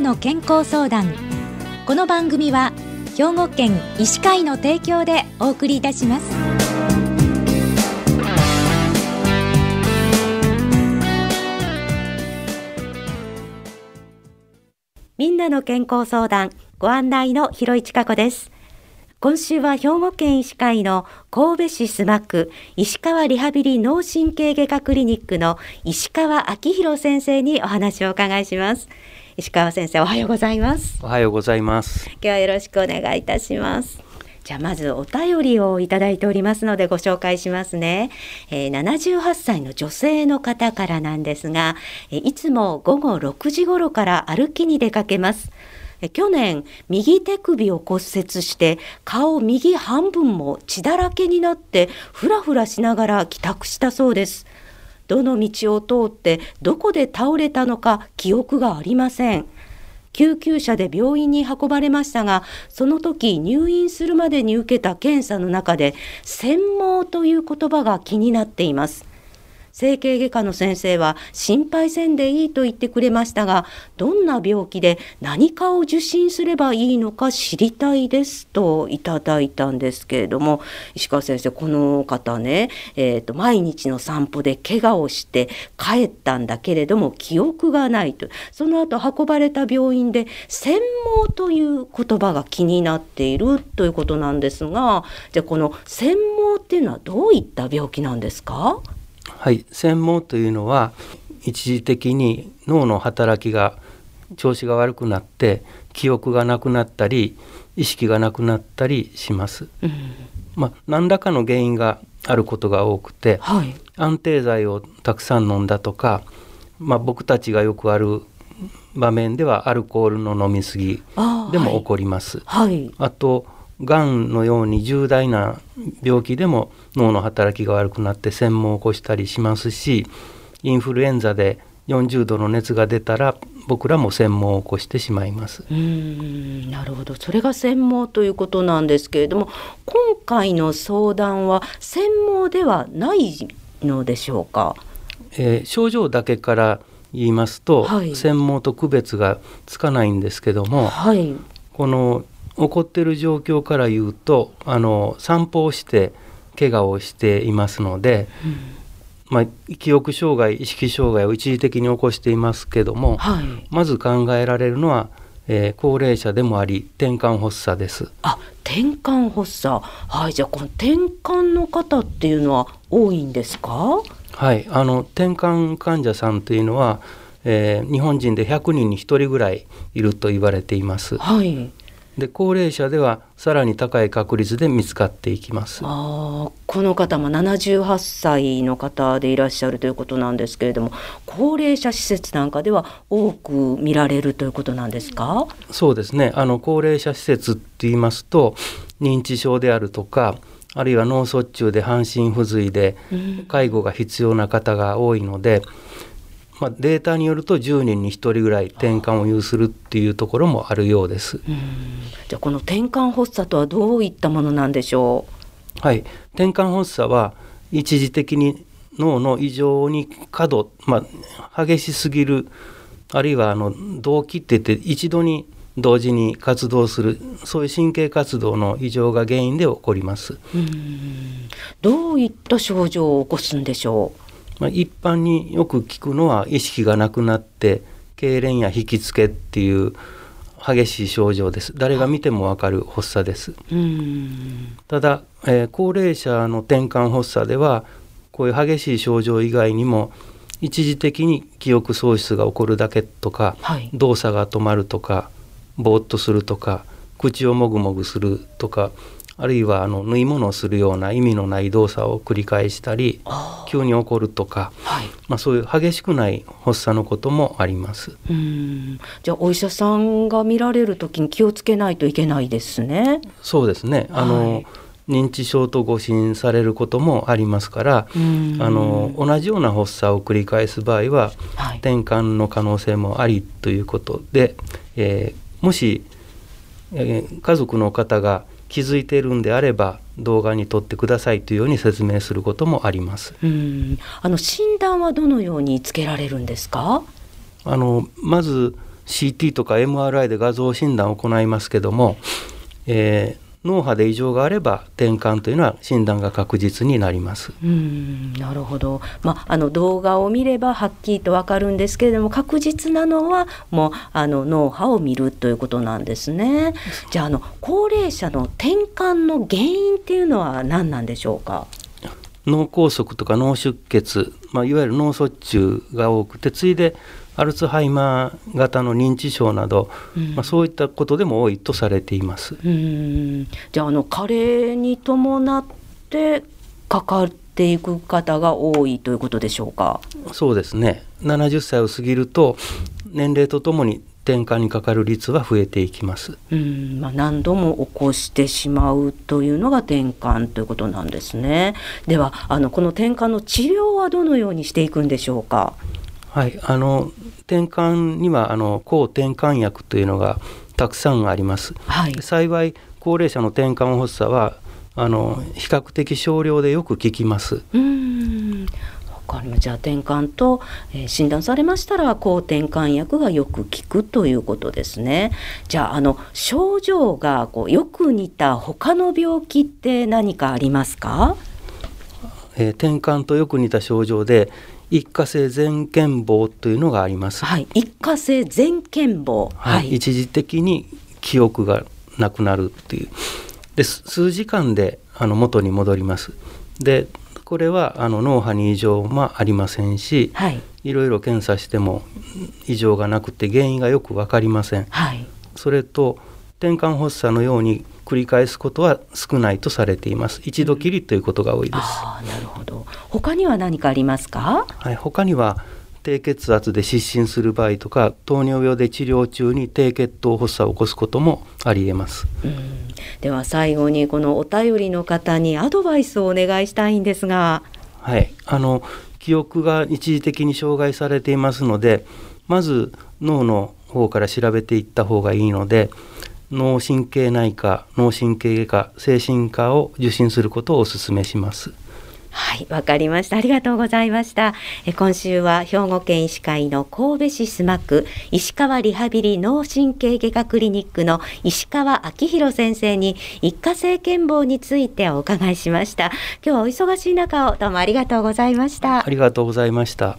の健康相談。この番組は兵庫県医師会の提供でお送りいたします。みんなの健康相談ご案内の広市加子です。今週は兵庫県医師会の神戸市須磨区石川リハビリ脳神経外科クリニックの石川明宏先生にお話をお伺いします。石川先生おはようございます。おはようございます。今日はよろしくお願いいたします。じゃあまずお便りをいただいておりますのでご紹介しますね、えー、78歳の女性の方からなんですが、えいつも午後6時頃から歩きに出かけます。去年右手首を骨折して顔右半分も血だらけになってふらふらしながら帰宅したそうですどの道を通ってどこで倒れたのか記憶がありません。救急車で病院に運ばれましたがその時入院するまでに受けた検査の中で専門という言葉が気になっています。整形外科の先生は心配せんでいいと言ってくれましたがどんな病気で何かを受診すればいいのか知りたいですといただいたんですけれども石川先生この方ね、えーと、毎日の散歩で怪我をして帰ったんだけれども記憶がないと。その後運ばれた病院で専門という言葉が気になっているということなんですがじゃあこの専門っていうのはどういった病気なんですか？はい専門というのは一時的に脳の働きが調子が悪くなって記憶がなくなったり意識がなくなったりします。うん、まあ、何らかの原因があることが多くて、はい、安定剤をたくさん飲んだとか、まあ、僕たちがよくある場面ではアルコールの飲み過ぎでも起こります。はい、あとがんのように重大な病気でも脳の働きが悪くなって専門を起こしたりしますしインフルエンザで40度の熱が出たら僕らも専門を起こしてしまいます。うんなるほど。それが専門ということなんですけれども今回の相談は専門ではないのでしょうか、えー、症状だけから言いますと、はい、専門と区別がつかないんですけども、はい、この起こっている状況から言うとあの散歩をして怪我をしていますので、うん、まあ、記憶障害意識障害を一時的に起こしていますけども、はい、まず考えられるのは、えー、高齢者でもあり転換発作です。あ転換発作。はいじゃあこの転換の方っていうのは多いんですか？はいあの転換患者さんというのは、えー、日本人で100人に1人ぐらいいると言われています。はいで高齢者ではさらに高い確率で見つかっていきます。あこの方も78歳の方でいらっしゃるということなんですけれども高齢者施設なんかでは多く見られるということなんですか？そうですね。あの高齢者施設って言いますと認知症であるとかあるいは脳卒中で半身不随で介護が必要な方が多いので、うんまあ、データによると10人に1人ぐらい転換を有するっていうところもあるようです。じゃあこの転換発作とはどういったものなんでしょう？はい。転換発作は一時的に脳の異常に過度、まあ、激しすぎるあるいはあの動機って言って一度に同時に活動するそういう神経活動の異常が原因で起こります。どういった症状を起こすんでしょう？まあ、一般によく聞くのは意識がなくなって痙攣や引きつけっていう激しい症状です。誰が見てもわかる発作です。ただ、えー、高齢者の転換発作ではこういう激しい症状以外にも一時的に記憶喪失が起こるだけとか、はい、動作が止まるとかぼーっとするとか口をもぐもぐするとかあるいはあの縫い物をするような意味のない動作を繰り返したり急に起こるとか、はい、まあ、そういう激しくない発作のこともあります。うん。じゃあお医者さんが見られる時に気をつけないといけないですね。そうですね。あの、はい。認知症と誤診されることもありますからあの同じような発作を繰り返す場合は、はい、転換の可能性もありということで、えー、もし、えー、家族の方が気づいているんであれば動画に撮ってくださいというように説明することもあります。うんあの診断はどのようにつけられるんですか？あのまず、CT とか MRI で画像診断を行いますけども、えー脳波で異常があれば転換というのは診断が確実になります。うんなるほど、まあ、あの動画を見ればはっきりとわかるんですけれども確実なのはもうあの脳波を見るということなんですね。じゃああの高齢者の転換の原因っていうのは何なんでしょうか？脳梗塞とか脳出血、まあ、いわゆる脳卒中が多くて次いでアルツハイマー型の認知症など、うん、まあ、そういったことでも多いとされています。うんじゃああの加齢に伴ってかかっていく方が多いということでしょうか？そうですね。70歳を過ぎると年齢とともに転換にかかる率は増えていきます。うんまあ、何度も起こしてしまうというのが転換ということなんですね。ではあのこの転換の治療はどのようにしていくんでしょうか？はい、あの転換にはあの抗転換薬というのがたくさんあります。はい、幸い高齢者の転換発作はあの比較的少量でよく効きます。うんかりまじゃあ転換と、えー、診断されましたら抗転換薬がよく効くということですね。じゃああの症状がこうよく似た他の病気って何かありますか？えー、転換とよく似た症状で一過性全健忘というのがあります。はい、一過性全健忘、はい、一時的に記憶がなくなるっていう。で数時間であの元に戻ります。でこれはあの脳波に異常もありませんし、はい、いろいろ検査しても異常がなくて原因がよく分かりません。はい、それと転換発作のように繰り返すことは少ないとされています。一度きりということが多いです、うん、なるほど。他には何かありますか？はい他には低血圧で失神する場合とか糖尿病で治療中に低血糖発作を起こすこともありえます、うん、では最後にこのお便りの方にアドバイスをお願いしたいんですが。はい。あの記憶が一時的に障害されていますのでまず脳の方から調べていった方がいいので脳神経内科脳神経外科精神科を受診することをお勧めします。はい、わかりました。ありがとうございました。え今週は兵庫県医師会の神戸市須磨区石川リハビリ脳神経外科クリニックの石川明宏先生に一過性健忘についてお伺いしました。今日はお忙しい中をどうもありがとうございました。ありがとうございました。